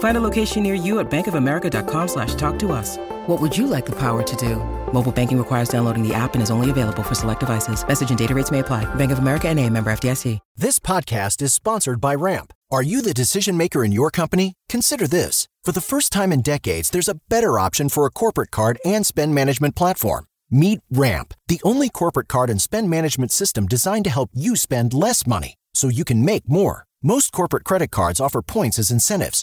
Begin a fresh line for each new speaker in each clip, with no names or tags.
Find a location near you at bankofamerica.com slash talk to us. What would you like the power to do? Mobile banking requires downloading the app and is only available for select devices. Message and data rates may apply. Bank of America and a member FDIC.
This podcast is sponsored by Ramp. Are you the decision maker in your company? Consider this. For the first time in decades, there's a better option for a corporate card and spend management platform. Meet Ramp, the only corporate card and spend management system designed to help you spend less money so you can make more. Most corporate credit cards offer points as incentives,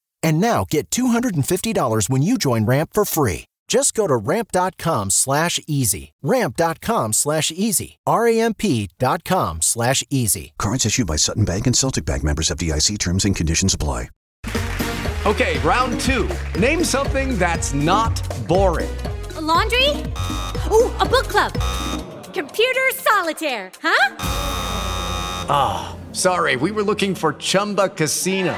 And now get $250 when you join Ramp for free. Just go to ramp.com slash easy. Ramp.com slash easy. R-A-M-P.com slash easy.
Cards issued by Sutton Bank and Celtic Bank members of FDIC terms and conditions apply.
Okay, round two. Name something that's not boring.
A laundry? Ooh, a book club. Computer solitaire, huh?
Ah, oh, sorry, we were looking for Chumba Casino.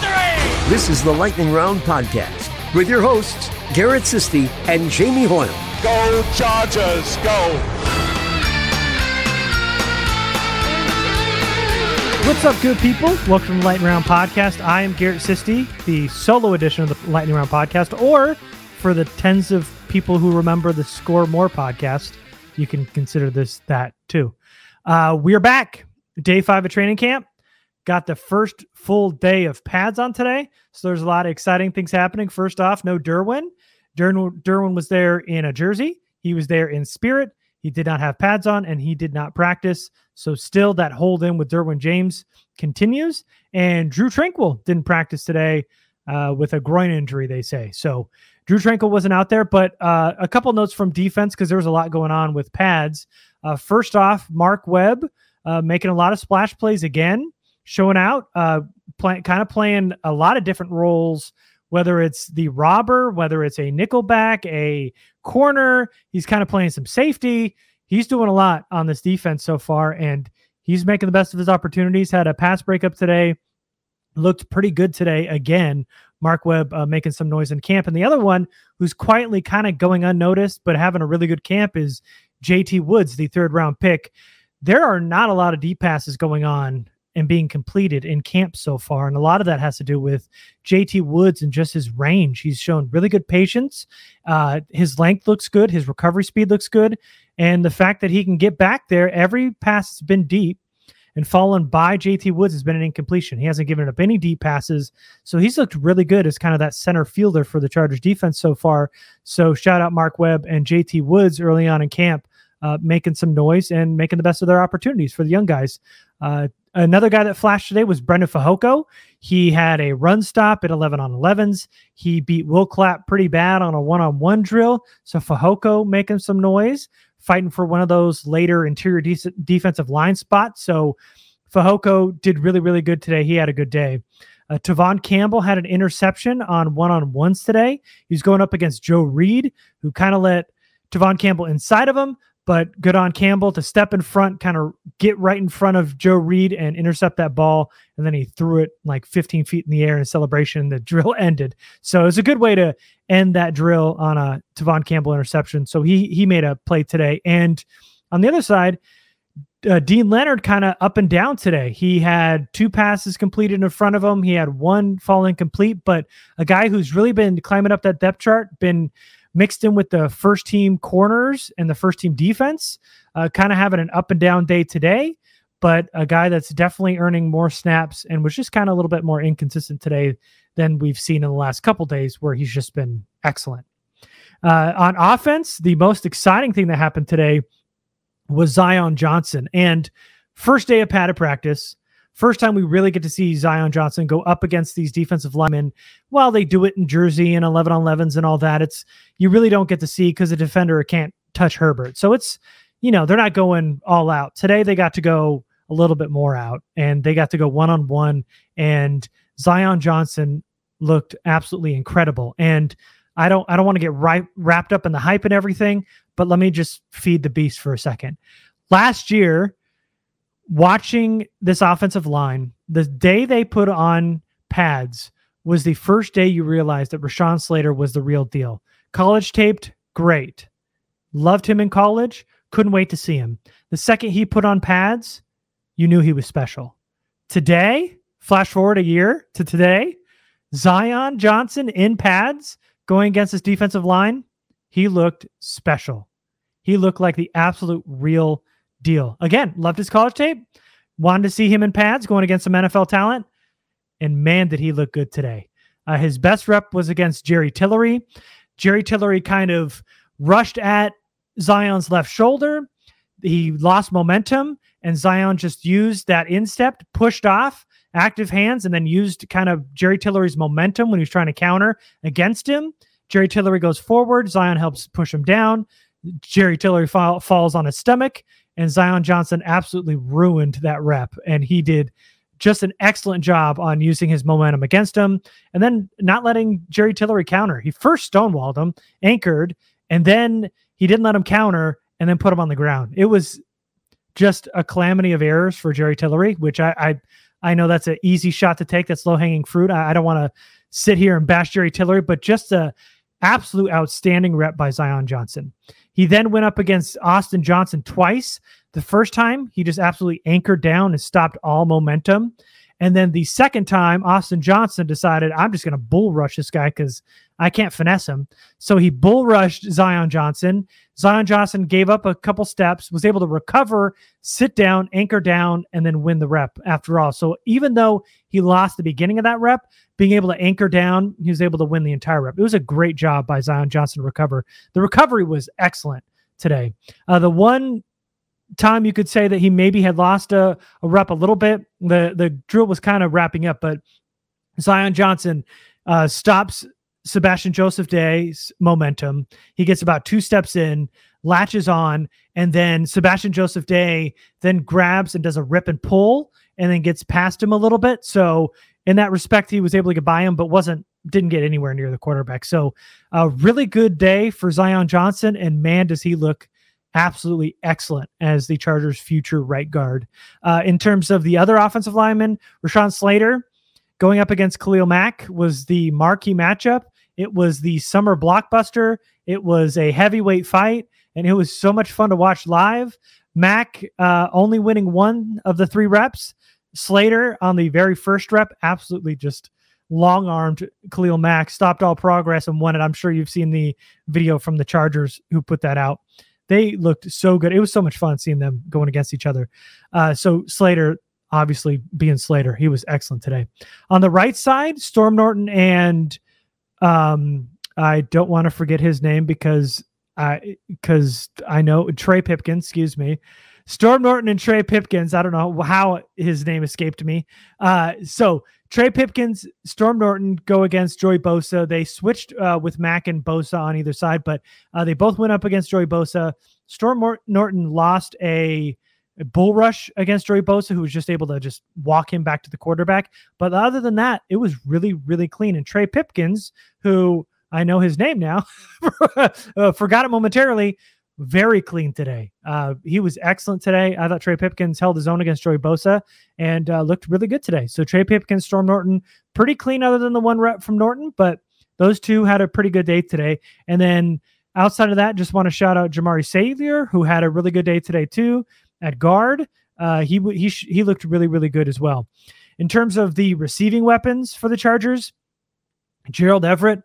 Witnesses history.
This is the Lightning Round podcast with your hosts Garrett Sisti and Jamie Hoyle.
Go Chargers, go!
What's up, good people? Welcome to the Lightning Round podcast. I am Garrett Sisti, the solo edition of the Lightning Round podcast, or for the tens of people who remember the Score More podcast, you can consider this that too. Uh, we're back day five of training camp. Got the first full day of pads on today. So there's a lot of exciting things happening. First off, no Derwin. Derwin, Derwin was there in a jersey. He was there in spirit. He did not have pads on and he did not practice. So still that hold in with Derwin James continues. And Drue Tranquill didn't practice today uh, with a groin injury, they say. So Drue Tranquill wasn't out there, but uh, a couple notes from defense because there was a lot going on with pads. Uh, first off, Mark Webb uh, making a lot of splash plays again, showing out, uh, play, kind of playing a lot of different roles, whether it's the robber, whether it's a nickelback, a corner. He's kind of playing some safety. He's doing a lot on this defense so far, and he's making the best of his opportunities. Had a pass breakup today, looked pretty good today again. Mark Webb uh, making some noise in camp. And the other one who's quietly kind of going unnoticed, but having a really good camp is JT Woods, the third round pick there are not a lot of deep passes going on and being completed in camp so far. And a lot of that has to do with JT Woods and just his range. He's shown really good patience. Uh, his length looks good. His recovery speed looks good. And the fact that he can get back there, every pass has been deep and fallen by JT Woods has been an incompletion. He hasn't given up any deep passes. So he's looked really good as kind of that center fielder for the Chargers defense so far. So shout out Mark Webb and JT Woods early on in camp uh, making some noise and making the best of their opportunities for the young guys. Uh, another guy that flashed today was Breiden Fehoko. He had a run stop at 11 on 11s. He beat Will Clapp pretty bad on a one on one drill. So Fehoko making some noise fighting for one of those later interior de- defensive line spots. So Fehoko did really, really good today. He had a good day. Uh, Tevaughn Campbell had an interception on one on ones today. He's going up against Joe Reed, who kind of let Tevaughn Campbell inside of him, but good on Campbell to step in front, kind of get right in front of Joe Reed and intercept that ball. And then he threw it like 15 feet in the air in celebration. The drill ended. So it was a good way to end that drill on a Tevaughn Campbell interception. So he he made a play today. And on the other side, uh, Deane Leonard kind of up and down today. He had two passes completed in front of him. He had one fall incomplete, but a guy who's really been climbing up that depth chart, been mixed in with the first team corners and the first team defense, uh, kind of having an up and down day today. But a guy that's definitely earning more snaps and was just kind of a little bit more inconsistent today than we've seen in the last couple days, where he's just been excellent. Uh, on offense, the most exciting thing that happened today was Zion Johnson. And first day of padded practice, first time we really get to see Zion Johnson go up against these defensive linemen. While they do it in Jersey and 11 on 11s and all that, it's you really don't get to see because the defender can't touch Herbert. So it's, you know, they're not going all out. Today they got to go a little bit more out and they got to go one on one. And Zion Johnson looked absolutely incredible. And I don't I don't want to get right wrapped up in the hype and everything, but let me just feed the beast for a second. Last year, watching this offensive line, the day they put on pads was the first day you realized that Rashawn Slater was the real deal. College taped, great. Loved him in college, couldn't wait to see him. The second he put on pads, you knew he was special. Today, flash forward a year to today, Zion Johnson in pads going against his defensive line, he looked special. He looked like the absolute real deal. Again, loved his college tape. Wanted to see him in pads going against some NFL talent. And man, did he look good today. Uh, his best rep was against Jerry Tillery. Jerry Tillery kind of rushed at Zion's left shoulder. He lost momentum, and Zion just used that instep, pushed off, active hands, and then used kind of Jerry Tillery's momentum when he was trying to counter against him. Jerry Tillery goes forward. Zion helps push him down. Jerry Tillery fall, falls on his stomach, and Zion Johnson absolutely ruined that rep. And he did just an excellent job on using his momentum against him and then not letting Jerry Tillery counter. He first stonewalled him, anchored, and then he didn't let him counter and then put him on the ground. It was just a calamity of errors for Jerry Tillery, which I I, I know that's an easy shot to take. That's low hanging fruit. I, I don't want to sit here and bash Jerry Tillery, but just a absolute outstanding rep by Zion Johnson. He then went up against Austin Johnson twice. The first time, he just absolutely anchored down and stopped all momentum. And then the second time, Austin Johnson decided, I'm just going to bull rush this guy because I can't finesse him. So he bull rushed Zion Johnson. Zion Johnson gave up a couple steps, was able to recover, sit down, anchor down, and then win the rep after all. So even though he lost the beginning of that rep, being able to anchor down, he was able to win the entire rep. It was a great job by Zion Johnson to recover. The recovery was excellent today. Uh, the one time you could say that he maybe had lost a, a rep a little bit. The the drill was kind of wrapping up, but Zion Johnson uh, stops Sebastian Joseph Day's momentum. He gets about two steps in, latches on, and then Sebastian Joseph Day then grabs and does a rip and pull and then gets past him a little bit. So in that respect, he was able to get by him, but wasn't didn't get anywhere near the quarterback. So a really good day for Zion Johnson, and man, does he look absolutely excellent as the Chargers' future right guard. Uh, in terms of the other offensive lineman, Rashawn Slater going up against Khalil Mack was the marquee matchup. It was the summer blockbuster. It was a heavyweight fight, and it was so much fun to watch live. Mack uh, only winning one of the three reps. Slater on the very first rep, absolutely just long armed Khalil Mack, stopped all progress and won it. I'm sure you've seen the video from the Chargers who put that out. They looked so good. It was so much fun seeing them going against each other. Uh, so Slater, obviously being Slater, he was excellent today. On the right side, Storm Norton and um, I don't want to forget his name because I because I know Trey Pipkins, excuse me. Storm Norton and Trey Pipkins. I don't know how his name escaped me. Uh, so Trey Pipkins, Storm Norton go against Joey Bosa. They switched uh, with Mack and Bosa on either side, but uh, they both went up against Joey Bosa. Storm Norton lost a, a, bull rush against Joey Bosa, who was just able to just walk him back to the quarterback. But other than that, it was really, really clean. And Trey Pipkins, who I know his name now, uh, forgot it momentarily, very clean today. Uh, he was excellent today. I thought Trey Pipkins held his own against Joey Bosa and uh, looked really good today. So Trey Pipkins, Storm Norton, pretty clean other than the one rep from Norton, but those two had a pretty good day today. And then outside of that, just want to shout out Jamaree Salyer, who had a really good day today too at guard. Uh, he he he looked really really good as well. In terms of the receiving weapons for the Chargers, Gerald Everett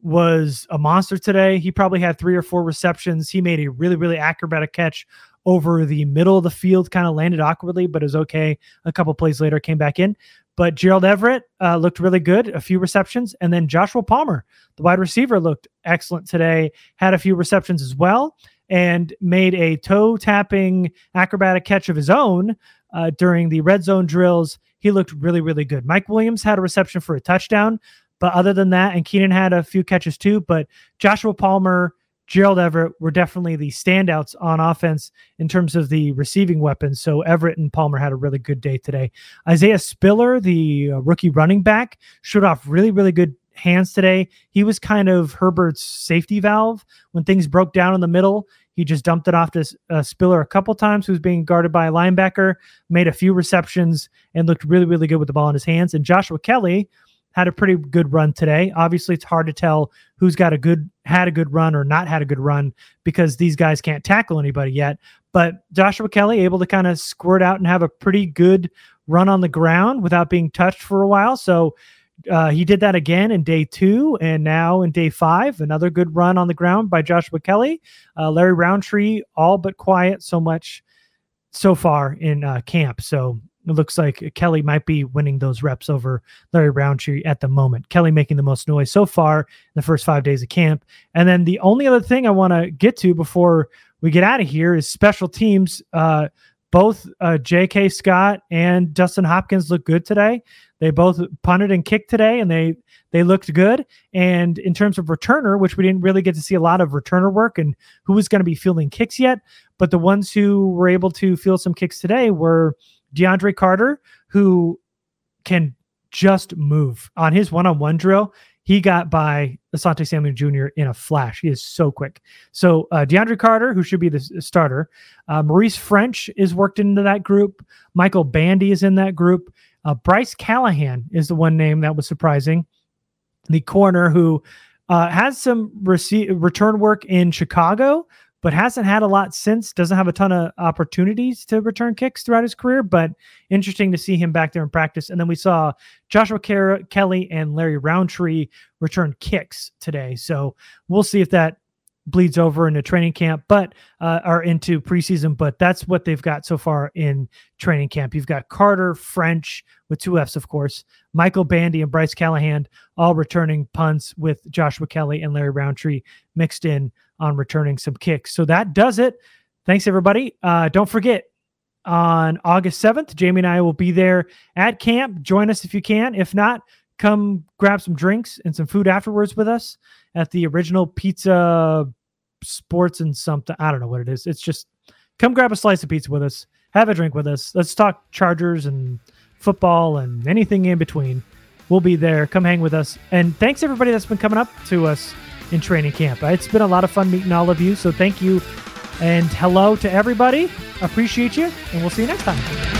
was a monster today. He probably had three or four receptions. He made a really, really acrobatic catch over the middle of the field, kind of landed awkwardly, but is okay. A couple plays later, came back in. But Gerald Everett uh, looked really good, a few receptions. And then Joshua Palmer, the wide receiver, looked excellent today, had a few receptions as well, and made a toe tapping acrobatic catch of his own uh, during the red zone drills. He looked really, really good. Mike Williams had a reception for a touchdown, but other than that, and Keenan had a few catches too, but Joshua Palmer, Gerald Everett were definitely the standouts on offense in terms of the receiving weapons. So Everett and Palmer had a really good day today. Isaiah Spiller, the uh, rookie running back, showed off really, really good hands today. He was kind of Herbert's safety valve when things broke down in the middle. He just dumped it off to uh, Spiller a couple times, who was being guarded by a linebacker, made a few receptions, and looked really, really good with the ball in his hands. And Joshua Kelley had a pretty good run today. Obviously, it's hard to tell who's got a good had a good run or not had a good run because these guys can't tackle anybody yet. But Joshua Kelley able to kind of squirt out and have a pretty good run on the ground without being touched for a while. So uh, he did that again in day two, and now in day five, another good run on the ground by Joshua Kelley. Uh, Larry Rountree, all but quiet so much so far in uh, camp. So it looks like Kelley might be winning those reps over Larry Rountree at the moment. Kelley making the most noise so far in the first five days of camp. And then the only other thing I want to get to before we get out of here is special teams. Uh, both uh, J.K. Scott and Dustin Hopkins looked good today. They both punted and kicked today, and they they looked good. And in terms of returner, which we didn't really get to see a lot of returner work and who was going to be fielding kicks yet, but the ones who were able to field some kicks today were DeAndre Carter, who can just move on his one-on-one drill. He got by Asante Samuel Jr. in a flash. He is so quick. So uh, DeAndre Carter, who should be the starter, uh, Maurice Ffrench is worked into that group. Michael Bandy is in that group. Uh, Bryce Callahan is the one name that was surprising. The corner who uh, has some rece- return work in Chicago, but hasn't had a lot since. Doesn't have a ton of opportunities to return kicks throughout his career, but interesting to see him back there in practice. And then we saw Joshua Kelley and Larry Rountree return kicks today. So we'll see if that bleeds over into training camp, but uh, are into preseason. But that's what they've got so far in training camp. You've got Carter Ffrench with two F's, of course, Michael Bandy and Bryce Callahan all returning punts with Joshua Kelley and Larry Rountree mixed in on returning some kicks. So that does it. Thanks, everybody. Uh, don't forget, on August 7th, Jamie and I will be there at camp. Join us if you can. If not, come grab some drinks and some food afterwards with us at the original pizza sports and something. I don't know what it is. It's just come grab a slice of pizza with us, have a drink with us. Let's talk Chargers and football and anything in between. We'll be there. Come hang with us. And thanks everybody that's been coming up to us in training camp. Uh, it's been a lot of fun meeting all of you. So thank you and hello to everybody. Appreciate you. And we'll see you next time.